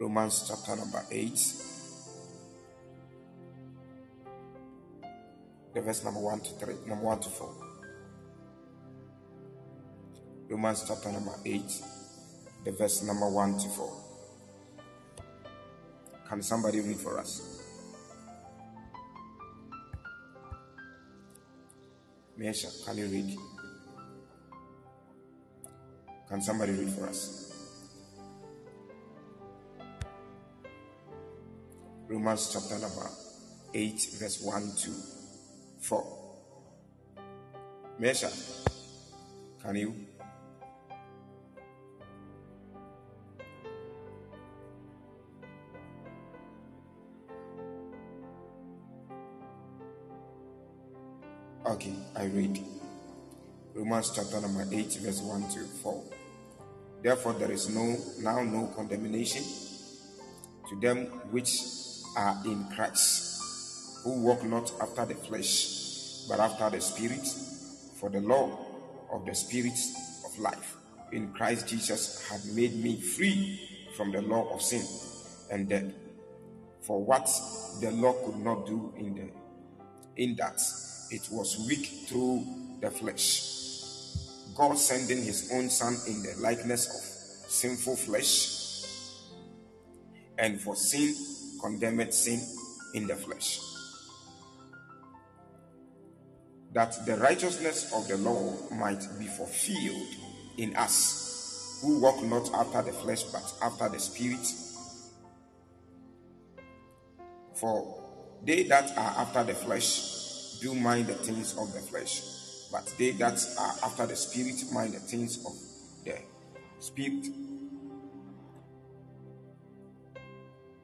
Romans chapter number 8, the verse number 1 to 3, number 1 to 4. Romans chapter number 8, the verse number 1 to 4. Can somebody read for us? Mesha, can you read? Can somebody read for us? Romans chapter number 8, verse 1 to 4. Mesha, can you? Okay, I read. Romans chapter number 8, verse 1 to 4. Therefore, there is no now no condemnation to them which are in Christ, who walk not after the flesh, but after the Spirit. For the law of the Spirit of life in Christ Jesus had made me free from the law of sin and death. For what the law could not do in the in that it was weak through the flesh. God sending his own son in the likeness of sinful flesh, and for sin condemned sin in the flesh. That the righteousness of the law might be fulfilled in us, who walk not after the flesh but after the spirit. For they that are after the flesh do mind the things of the flesh, but they that are after the spirit mind the things of the spirit.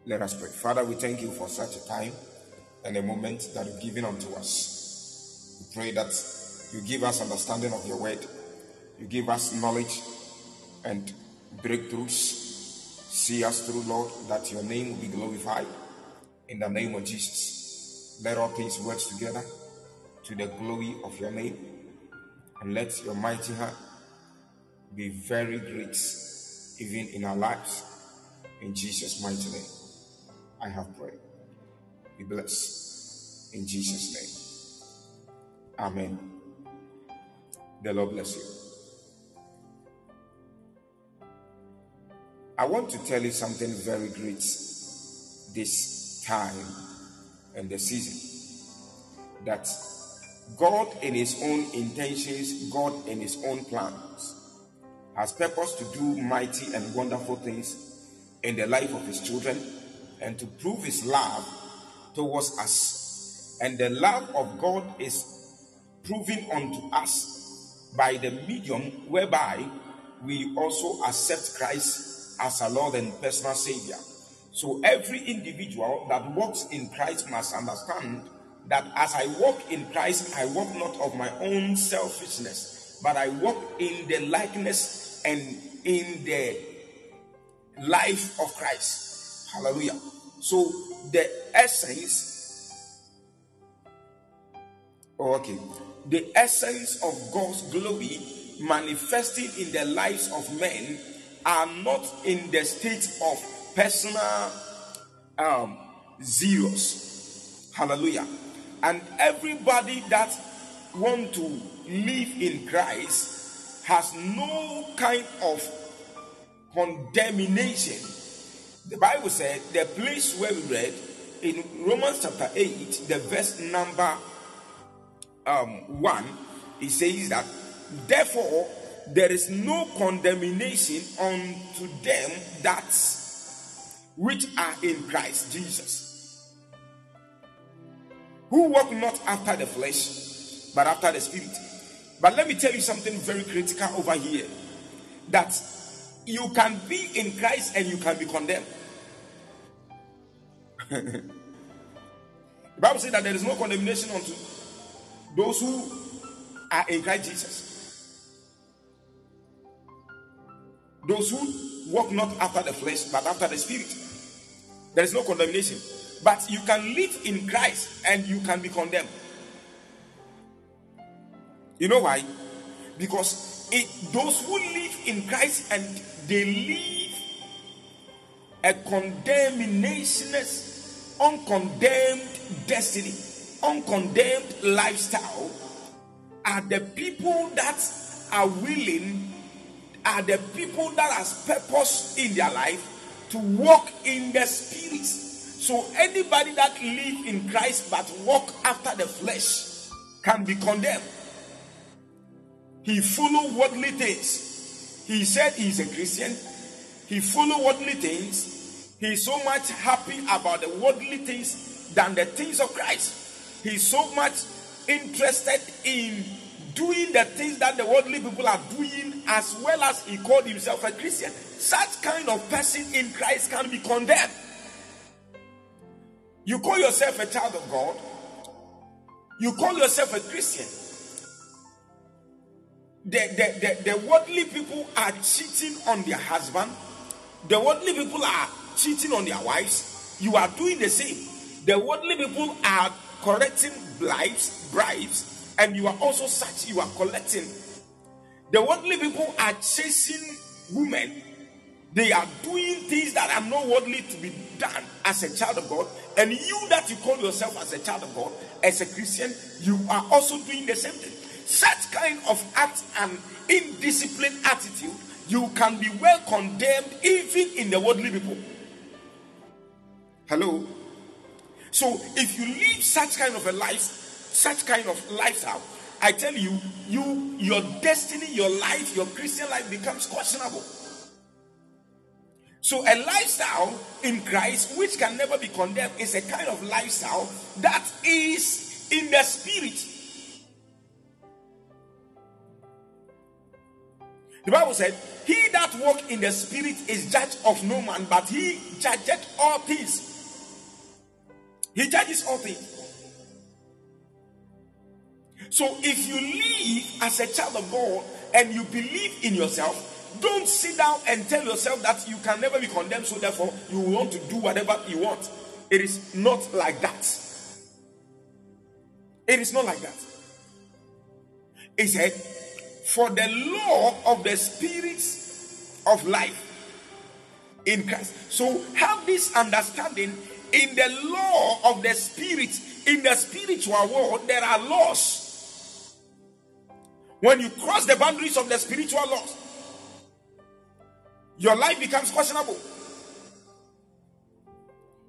Let us pray. Father, we thank you for such a time and a moment that you've given unto us. We pray that you give us understanding of your word, you give us knowledge and breakthroughs. See us through, Lord, that your name will be glorified in the name of Jesus. Let all things work together to the glory of your name, and let your mighty hand be very great, even in our lives. In Jesus' mighty name. I have prayed. Be blessed. In Jesus' name. Amen. The Lord bless you. I want to tell you something very great this time and the season. That God, in His own intentions, God, in His own plans, has purpose to do mighty and wonderful things in the life of His children and to prove his love towards us. And the love of God is proven unto us by the medium whereby we also accept Christ as our Lord and personal Savior. So every individual that walks in Christ must understand that as I walk in Christ, I walk not of my own selfishness, but I walk in the likeness and in the life of Christ. Hallelujah. So the essence, oh, okay, the essence of God's glory manifesting in the lives of men are not in the state of personal um, zeros. Hallelujah. And everybody that want to live in Christ has no kind of condemnation the Bible said the place where we read in Romans chapter 8, the verse number um, 1, it says that therefore there is no condemnation unto them that which are in Christ Jesus, who walk not after the flesh, but after the spirit. But let me tell you something very critical over here that you can be in Christ and you can be condemned. The Bible says that there is no condemnation unto those who are in Christ Jesus. Those who walk not after the flesh, but after the spirit. There is no condemnation. But you can live in Christ and you can be condemned. You know why? Because it, those who live in Christ and they live a condemnationist, uncondemned destiny, uncondemned lifestyle are the people that are willing, are the people that has purpose in their life to walk in the spirit. So anybody that live in Christ but walk after the flesh can be condemned. He follow worldly things. He said he's a Christian. He follow worldly things. He's so much happy about the worldly things than the things of Christ. He's so much interested in doing the things that the worldly people are doing as well as he called himself a Christian. Such kind of person in Christ can be condemned. You call yourself a child of God, you call yourself a Christian. The, the, the, the worldly people are cheating on their husband, the worldly people are cheating on their wives. You are doing the same. The worldly people are collecting bribes, bribes, and you are also such. You are collecting. The worldly people are chasing women they are doing things that are not worthy to be done as a child of God. And you that you call yourself as a child of God, as a Christian, you are also doing the same thing. Such kind of act and indisciplined attitude, you can be well condemned even in the worldly people. Hello? So if you live such kind of a life, such kind of lifestyle, I tell you, you your destiny, your life, your Christian life becomes questionable. So, a lifestyle in Christ which can never be condemned is a kind of lifestyle that is in the spirit. The Bible said, He that walk in the spirit is judge of no man, but he judgeth all things. He judges all things. So if you live as a child of God and you believe in yourself, don't sit down and tell yourself that you can never be condemned, so therefore you want to do whatever you want. It is not like that. It is not like that. He said, For the law of the spirits of life in Christ. So have this understanding in the law of the spirit, in the spiritual world, there are laws. When you cross the boundaries of the spiritual laws, your life becomes questionable.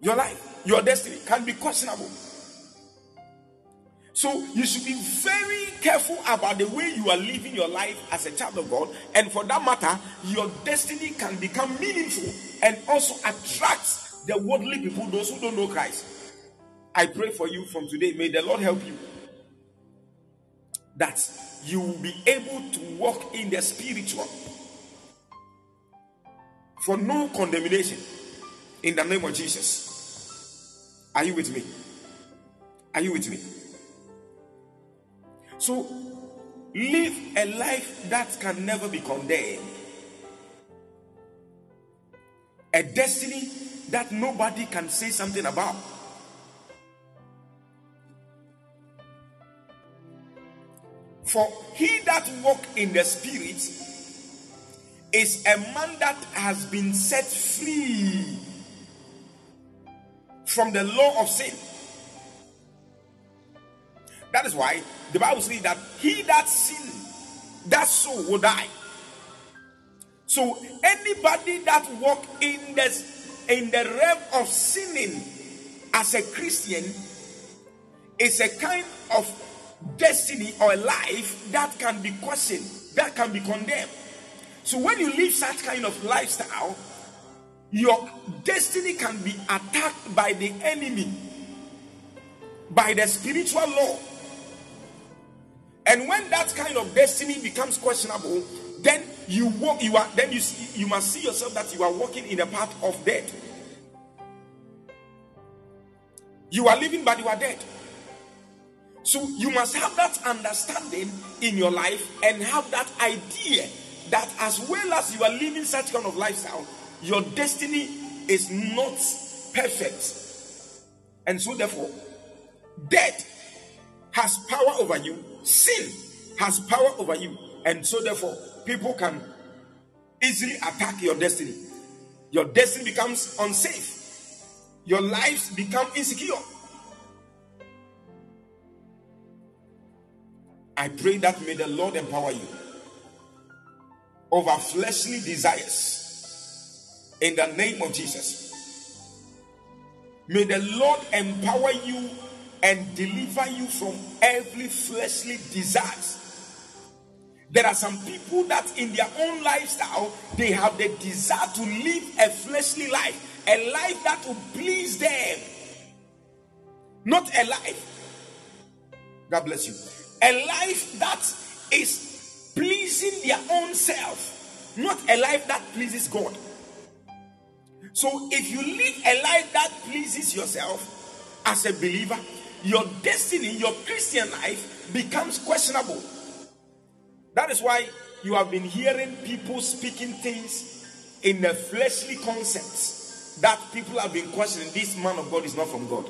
Your life, your destiny can be questionable. So you should be very careful about the way you are living your life as a child of God. And for that matter, your destiny can become meaningful and also attract the worldly people, those who don't know Christ. I pray for you from today. May the Lord help you that you will be able to walk in the spiritual for no condemnation in the name of Jesus. Are you with me? Are you with me? So, live a life that can never be condemned, a destiny that nobody can say something about. For he that walk in the spirit is a man that has been set free from the law of sin. That is why the Bible says that he that sin, that soul will die. So anybody that walk in the in the realm of sinning as a Christian is a kind of destiny or life that can be questioned, that can be condemned. So when you live such kind of lifestyle, your destiny can be attacked by the enemy, by the spiritual law. And when that kind of destiny becomes questionable, then you walk, you are then you see, you must see yourself that you are walking in a path of death. You are living, but you are dead. So you must have that understanding in your life and have that idea that as well as you are living such kind of lifestyle, your destiny is not perfect. And so, therefore, death has power over you, sin has power over you, and so, therefore, people can easily attack your destiny. Your destiny becomes unsafe. Your lives become insecure. I pray that may the Lord empower you over fleshly desires in the name of Jesus. May the Lord empower you and deliver you from every fleshly desires. There are some people that in their own lifestyle they have the desire to live a fleshly life, a life that will please them, not a life. God bless you. A life that is pleasing their own self, not a life that pleases God. So if you live a life that pleases yourself as a believer, your destiny, your Christian life becomes questionable. That is why you have been hearing people speaking things in the fleshly concepts that people have been questioning. This man of God is not from God.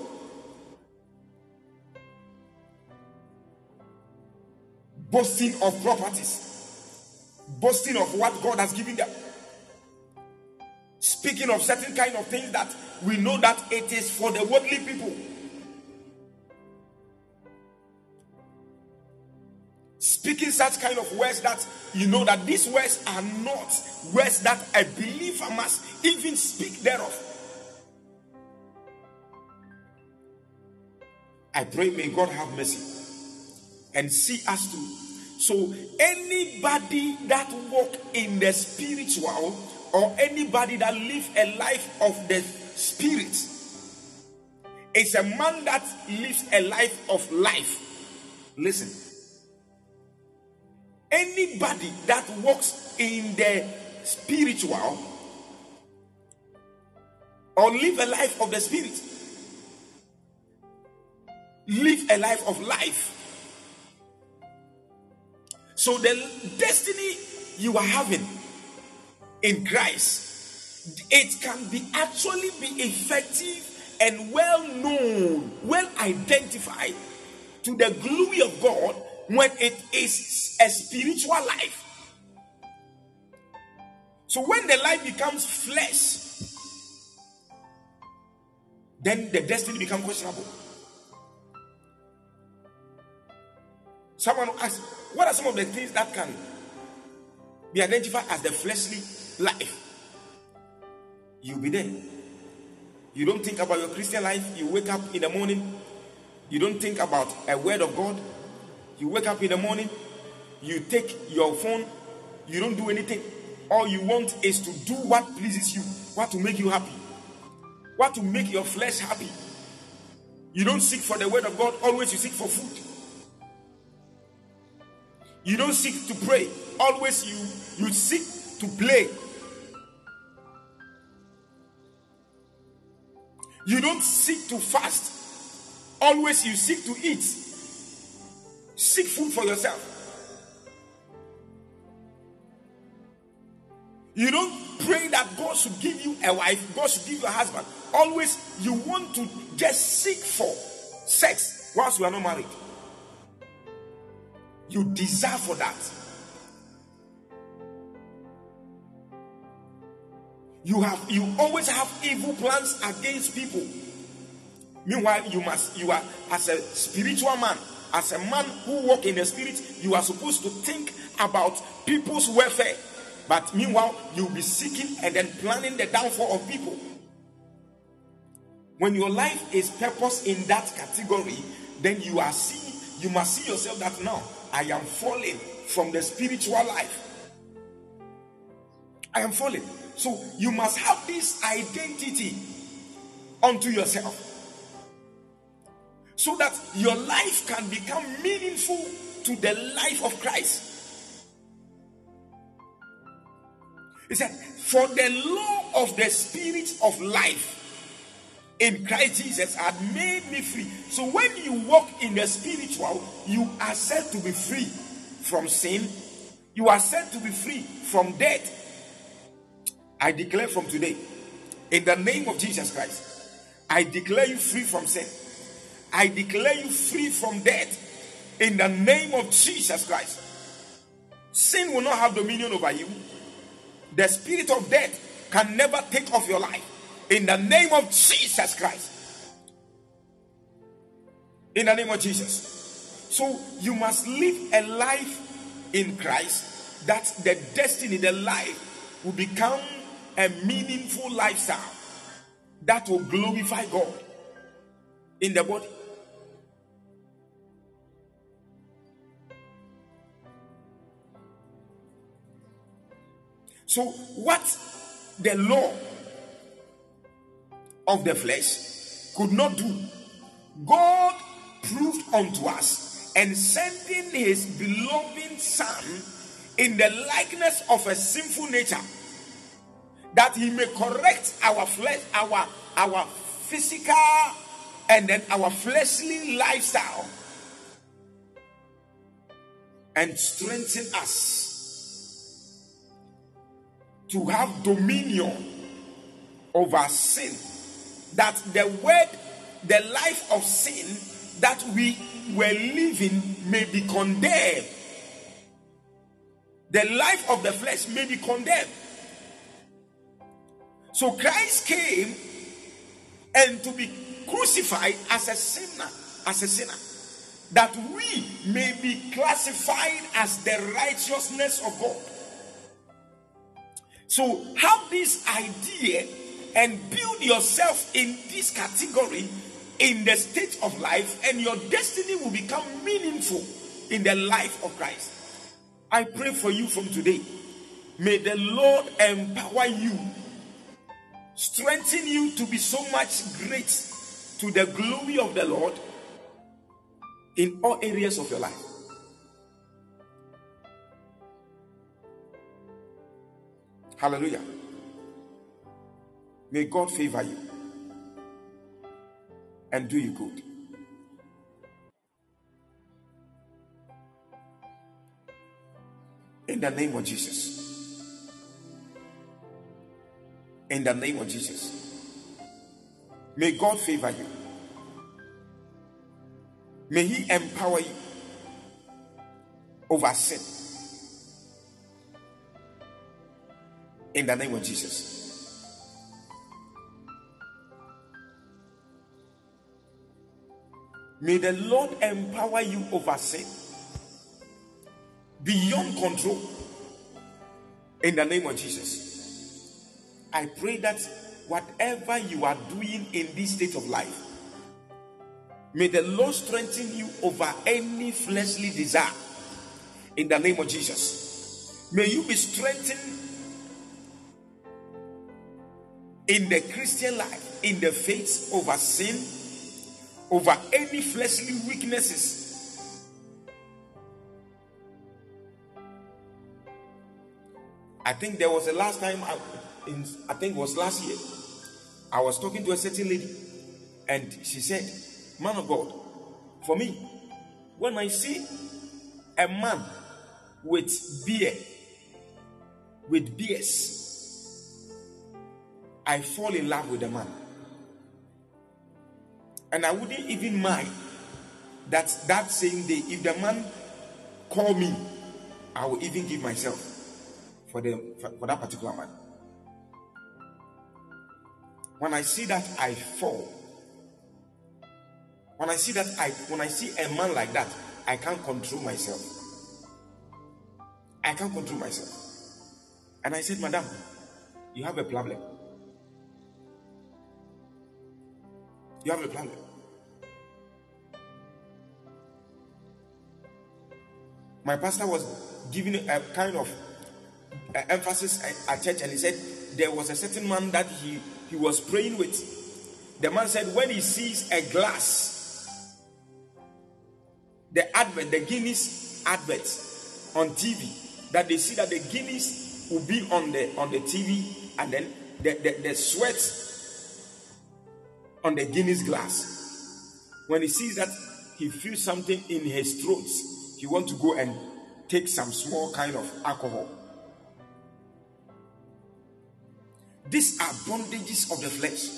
Boasting of properties, boasting of what God has given them, speaking of certain kind of things that we know that it is for the worldly people. Speaking such kind of words that you know that these words are not words that a believer must even speak thereof. I pray, may God have mercy and see us through. So, anybody that walk in the spiritual or anybody that live a life of the spirit is a man that lives a life of life. Listen Anybody that walks in the spiritual or live a life of the spirit, live a life of life. So the destiny you are having in Christ, it can be actually be effective and well known, well identified to the glory of God when it is a spiritual life. So when the life becomes flesh, then the destiny becomes questionable. Someone asks, what are some of the things that can be identified as the fleshly life? You'll be there. You don't think about your Christian life. You wake up in the morning. You don't think about a word of God. You wake up in the morning, you take your phone, you don't do anything. All you want is to do what pleases you, what to make you happy, what to make your flesh happy. You don't seek for the word of God, always you seek for food. You don't seek to pray, always you you seek to play. You don't seek to fast, always you seek to eat. Seek food for yourself. You don't pray that God should give you a wife, God should give you a husband. Always you want to just seek for sex whilst you are not married. You desire for that. You have you always have evil plans against people. Meanwhile, you must you are as a spiritual man as a man who walk in the spirit, you are supposed to think about people's welfare. But meanwhile, you'll be seeking and then planning the downfall of people. When your life is purpose in that category, then you are seeing, you must see yourself that now I am falling from the spiritual life. I am falling. So you must have this identity unto yourself so that your life can become meaningful to the life of Christ. He said, For the law of the spirit of life in Christ Jesus had made me free. So when you walk in the spiritual, you are said to be free from sin, you are said to be free from death. I declare from today, in the name of Jesus Christ, I declare you free from sin. I declare you free from death in the name of Jesus Christ. Sin will not have dominion over you. The spirit of death can never take off your life. In the name of Jesus Christ. In the name of Jesus. So you must live a life in Christ that the destiny, the life will become a meaningful lifestyle that will glorify God in the body. So, what the law of the flesh could not do, God proved unto us and sending his beloved Son in the likeness of a sinful nature that he may correct our flesh, our our physical and then our fleshly lifestyle and strengthen us to have dominion over sin. That the word, the life of sin that we were living may be condemned. The life of the flesh may be condemned. So Christ came and to be crucified as a sinner, as a sinner, that we may be classified as the righteousness of God. So have this idea and build yourself in this category in the state of life, and your destiny will become meaningful in the life of Christ. I pray for you from today. May the Lord empower you, strengthen you to be so much great to the glory of the Lord in all areas of your life. Hallelujah. May God favor you and do you good. In the name of Jesus. In the name of Jesus. May God favor you. May He empower you over sin. In the name of Jesus. May the Lord empower you over sin beyond control. In the name of Jesus. I pray that whatever you are doing in this state of life, may the Lord strengthen you over any fleshly desire. In the name of Jesus. May you be strengthened in the Christian life, in the faith over sin, over any fleshly weaknesses. I think there was a last time, I, in, I think it was last year, I was talking to a certain lady, and she said, Man of God, for me, when I see a man with beard, with beards, I fall in love with the man. And I wouldn't even mind that that same day, if the man call me, I will even give myself for the for, for that particular man. When I see that, I fall. When I see that, I when I see a man like that, I can't control myself. I can't control myself. And I said, Madam, you have a problem. You have a plan. My pastor was giving a kind of uh, emphasis at church, and he said there was a certain man that he, he was praying with. The man said, when he sees a glass, the advert, the Guinness advert on TV, that they see that the Guinness will be on the on the TV, and then the, the, the sweat on the Guinness glass. When he sees that he feels something in his throat, he wants to go and take some small kind of alcohol. These are bondages of the flesh.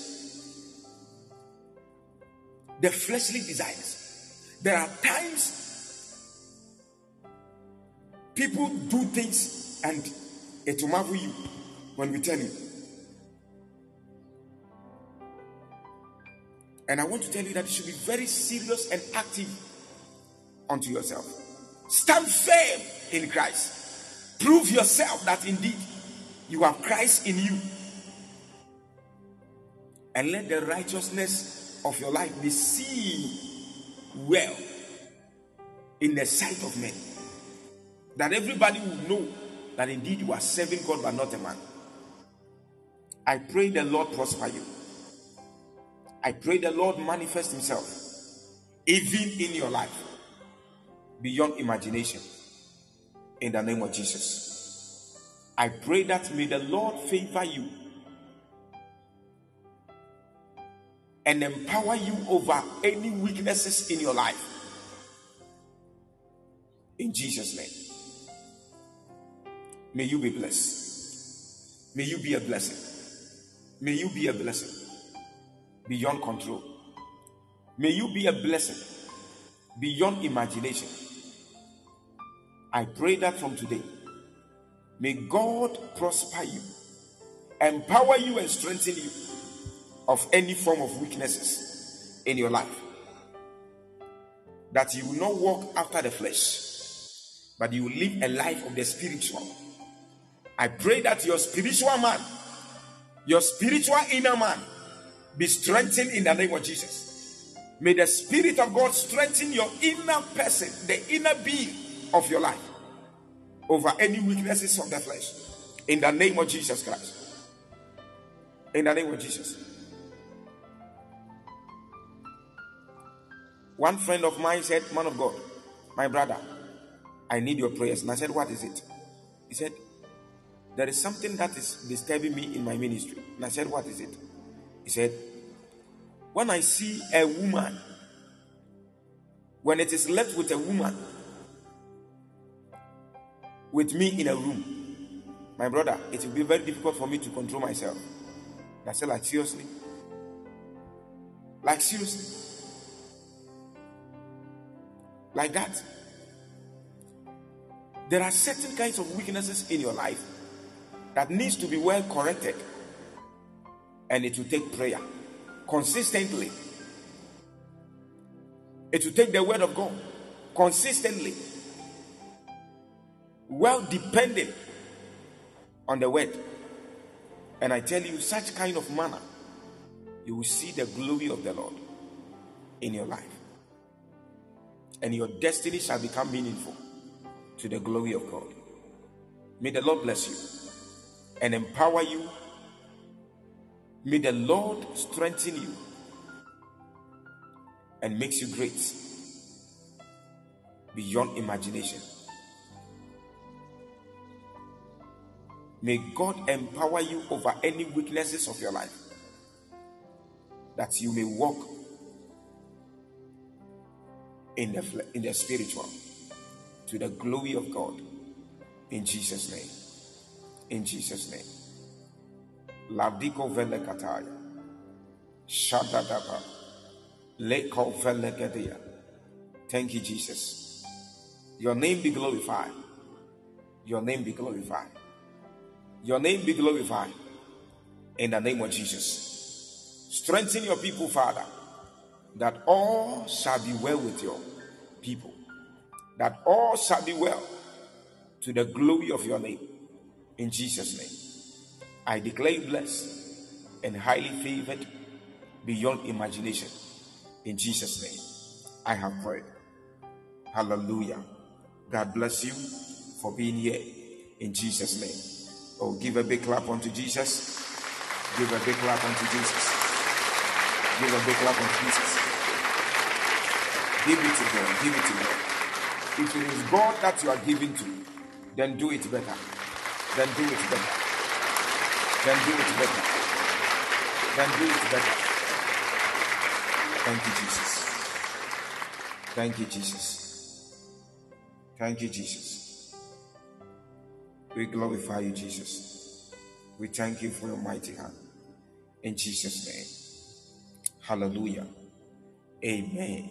The fleshly desires. There are times people do things and it will marvel you when we tell you. And I want to tell you that you should be very serious and active unto yourself. Stand firm in Christ. Prove yourself that indeed you have Christ in you. And let the righteousness of your life be seen well in the sight of men. That everybody will know that indeed you are serving God but not a man. I pray the Lord prosper you. I pray the Lord manifest Himself even in your life beyond imagination in the name of Jesus. I pray that may the Lord favor you and empower you over any weaknesses in your life. In Jesus' name. May you be blessed. May you be a blessing. May you be a blessing beyond control. May you be a blessing beyond imagination. I pray that from today, may God prosper you, empower you, and strengthen you of any form of weaknesses in your life. That you will not walk after the flesh, but you will live a life of the spiritual. I pray that your spiritual man, your spiritual inner man, be strengthened in the name of Jesus. May the Spirit of God strengthen your inner person, the inner being of your life, over any weaknesses of the flesh. In the name of Jesus Christ. In the name of Jesus. One friend of mine said, Man of God, my brother, I need your prayers. And I said, What is it? He said, There is something that is disturbing me in my ministry. And I said, What is it? He said, When I see a woman, when it is left with a woman with me in a room, my brother, it will be very difficult for me to control myself. And I said, like seriously? Like seriously? like that. There are certain kinds of weaknesses in your life that needs to be well corrected and it will take prayer consistently. It will take the word of God consistently. Well depending on the word. And I tell you, such kind of manner, you will see the glory of the Lord in your life and your destiny shall become meaningful to the glory of God. May the Lord bless you and empower you. May the Lord strengthen you and makes you great beyond imagination. May God empower you over any weaknesses of your life that you may walk in the in the spiritual to the glory of God. In Jesus name. In Jesus name Ladiko vele kataya. Shadadaba. Leko vele gadia Thank you Jesus. Your name be glorified. Your name be glorified. Your name be glorified. In the name of Jesus. Strengthen your people Father that all shall be well with your people, that all shall be well to the glory of your name. In Jesus' name, I declare you blessed and highly favored beyond imagination. In Jesus' name, I have prayed. Hallelujah. God bless you for being here in Jesus' name. Oh, give a big clap unto Jesus. Give a big clap unto Jesus. Give a big clap unto Jesus. Give it to God. Give it to God. If it is God that you are giving to, then do it better. Then do it better. Then do it better. Then do it better. Thank you, Jesus. Thank you, Jesus. Thank you, Jesus. We glorify you, Jesus. We thank you for your mighty hand. In Jesus' name. Hallelujah. Amen.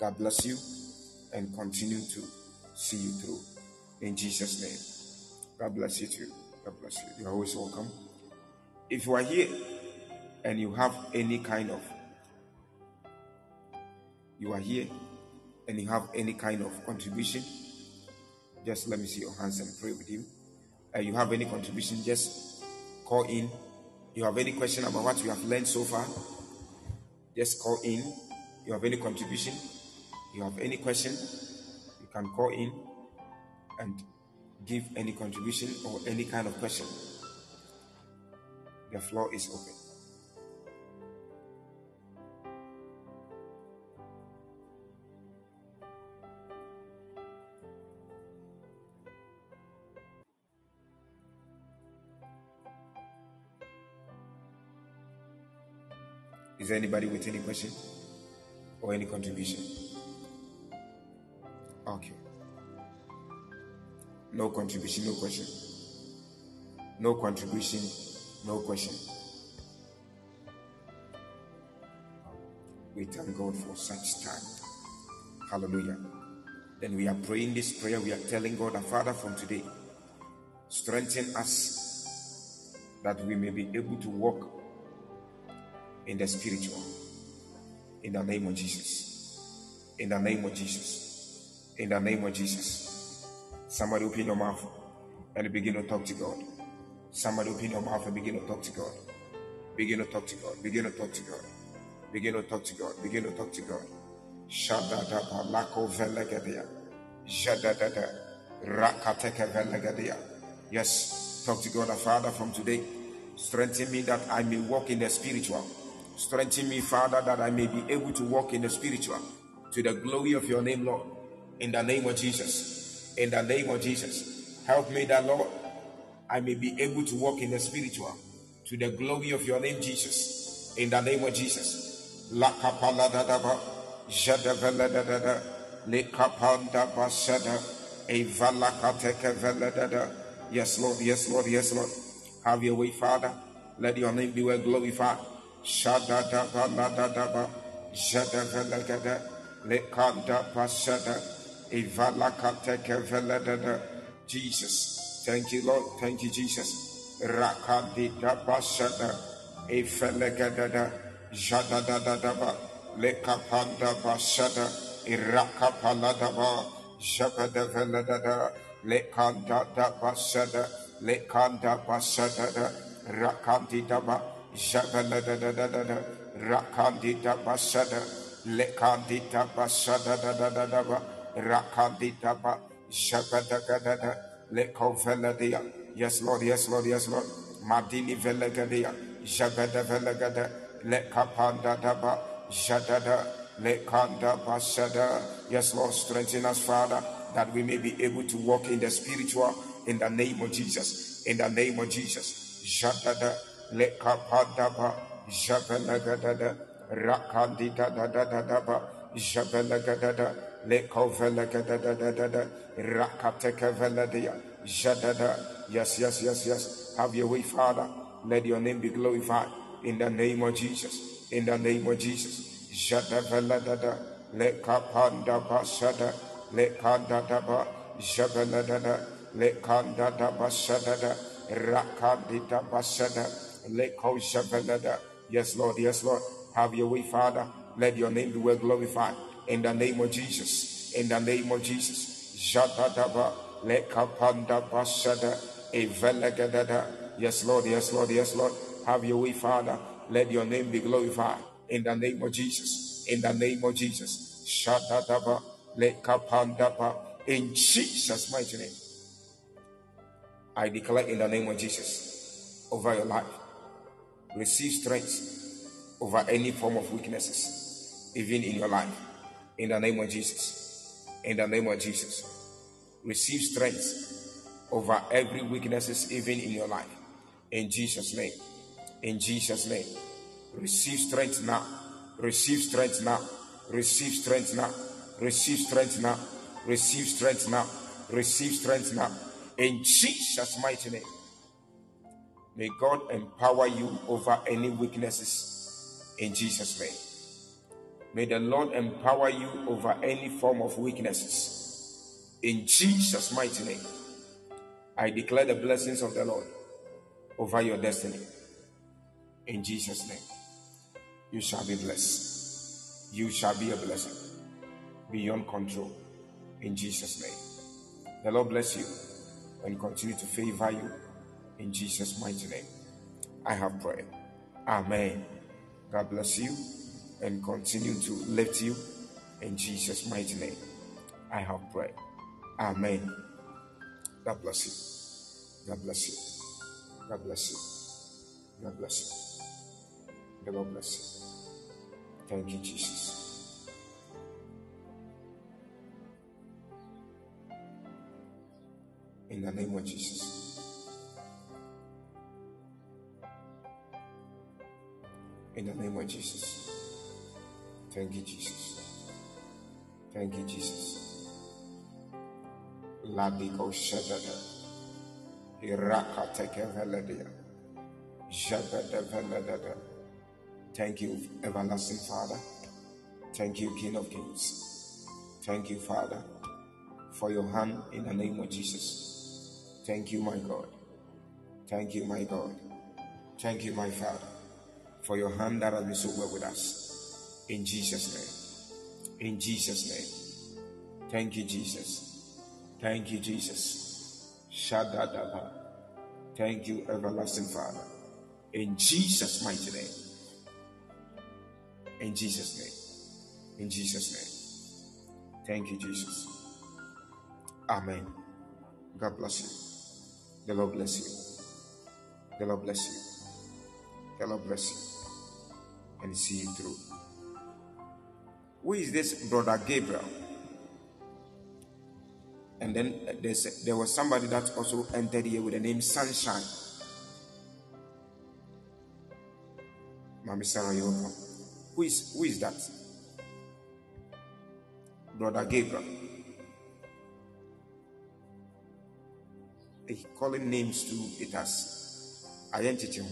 God bless you and continue to see you through. In Jesus' name. God bless you too. God bless you. You're always welcome. If you are here and you have any kind of you are here and you have any kind of contribution, just let me see your hands and pray with you. Uh, you have any contribution, just call in. You have any question about what you have learned so far, just call in. You have any contribution, you have any question, you can call in and give any contribution or any kind of question. The floor is open. Is there anybody with any question or any contribution? Okay. No contribution, no question. No contribution, no question. We thank God for such time. Hallelujah. Then we are praying this prayer. We are telling God, our Father, from today, strengthen us that we may be able to walk in the spiritual. In the name of Jesus. In the name of Jesus. In the name of Jesus. Somebody open your mouth and begin to talk to God. Somebody open your mouth and begin to talk to God. Begin to talk to God. Begin to talk to God. Begin to talk to God. Begin to talk to God. Shadada balako velegadia. Jadadada rakateka velegadia. Yes, talk to God, our Father, from today. Strengthen me that I may walk in the spiritual. Strengthen me, Father, that I may be able to walk in the spiritual to the glory of your name, Lord. In the name of Jesus. In the name of Jesus. Help me that, Lord, I may be able to walk in the spiritual to the glory of your name, Jesus. In the name of Jesus. Da da da da da, le shada, da da. Yes, Lord, yes, Lord, yes, Lord. Have your way, Father. Let your name be well glorified. Shada da ba da da ba. Jada vela gada. Lekanda pasada. Ivala kateke vela da da. Jesus. Thank you, Lord. Thank you, Jesus. Rakadi da basada. Ifele gada da. Jada da da da ba. Lekapanda basada. Da da da. Lekanda da basada. Lekanda basada da. Rakandi da ba. Jabala da da da da da. Rakandi da basada. Lekandi da basada da da da da ba. Rakandi da ba. Jabada da da da. Leko vela dia. Yes, Lord, yes, Lord, yes, Lord. Madini vela gadia. Jabada vela gada. Lekapanda da ba. Jadada. Lekanda basada. Yes, Lord, strengthen us, Father, that we may be able to walk in the spiritual in the name of Jesus. In the name of Jesus. Jadada. Lekapanda ba. Jabala gada. Rakandi da da da da da ba. Jabala gada. Leko vela gada da da da da. Rakateka vela dia. Jadada. Yes, yes, yes, yes. Have your way, Father. Let your name be glorified in the name of Jesus. In the name of Jesus. Jada vela da da. Lekapanda ba shada. Lekanda da ba. Jabala da da. Lekanda da ba shada da. Rakandi da ba shada. Leko jabala da. Yes, Lord. Yes, Lord. Have your way, Father. Let your name be well glorified. In the name of Jesus. In the name of Jesus. Lekapanda. Yes, Lord. Yes, Lord. Yes, Lord. Have your way, Father. Let your name be glorified. In the name of Jesus. In the name of Jesus. Shadadaba. Lekapandaba. In Jesus' mighty name. I declare in the name of Jesus over your life. Receive strength over any form of weaknesses, even in your life. In the name of Jesus. In the name of Jesus. Receive strength over every weaknesses, even in your life. In Jesus' name. In Jesus' name. Receive strength now. Receive strength now. Receive strength now. Receive strength now. Receive strength now. Receive strength now. In Jesus' mighty name. May God empower you over any weaknesses in Jesus' name. May the Lord empower you over any form of weaknesses in Jesus' mighty name. I declare the blessings of the Lord over your destiny in Jesus' name. You shall be blessed. You shall be a blessing beyond control. In Jesus' name. The Lord bless you and continue to favor you in Jesus' mighty name. I have prayed. Amen. God bless you and continue to lift you in Jesus' mighty name. I have prayed. Amen. God bless you. God bless you. God bless you. God bless you. Lord bless you. Thank you, Jesus. In the name of Jesus. In the name of Jesus. Thank you, Jesus. Thank you, Jesus. Ladiko Shadada. Irakateke Veladia. Jabada Veladada. Thank you, everlasting Father. Thank you, King of Kings. Thank you, Father, for your hand in the name of Jesus. Thank you, my God. Thank you, my God. Thank you, my Father, for your hand that has been so well with us. In Jesus' name. In Jesus' name. Thank you, Jesus. Thank you, Jesus. Shadadaba. Thank you, everlasting Father. In Jesus' mighty name. In Jesus' name. In Jesus' name. Thank you, Jesus. Amen. God bless you. The Lord bless you. The Lord bless you. The Lord bless you. And see you through. Who is this brother Gabriel? And then there was somebody that also entered here with the name Sunshine. Mami Sarah, you welcome. Who is who is that? Brother Gabriel. He calling names too, it has identity.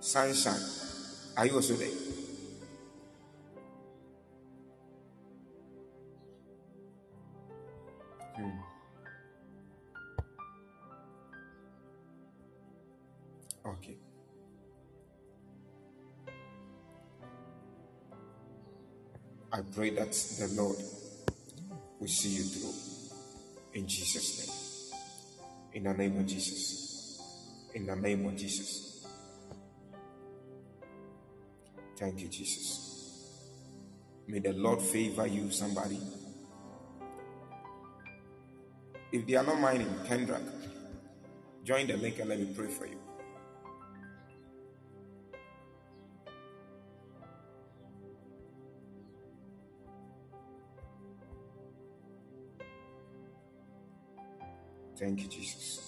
Sunshine. Are you also there? Okay. I pray that the Lord will see you through. In Jesus' name. In the name of Jesus. In the name of Jesus. Thank you, Jesus. May the Lord favor you, somebody. If they are not mining, Kendra, join the link and let me pray for you. Thank you, Jesus.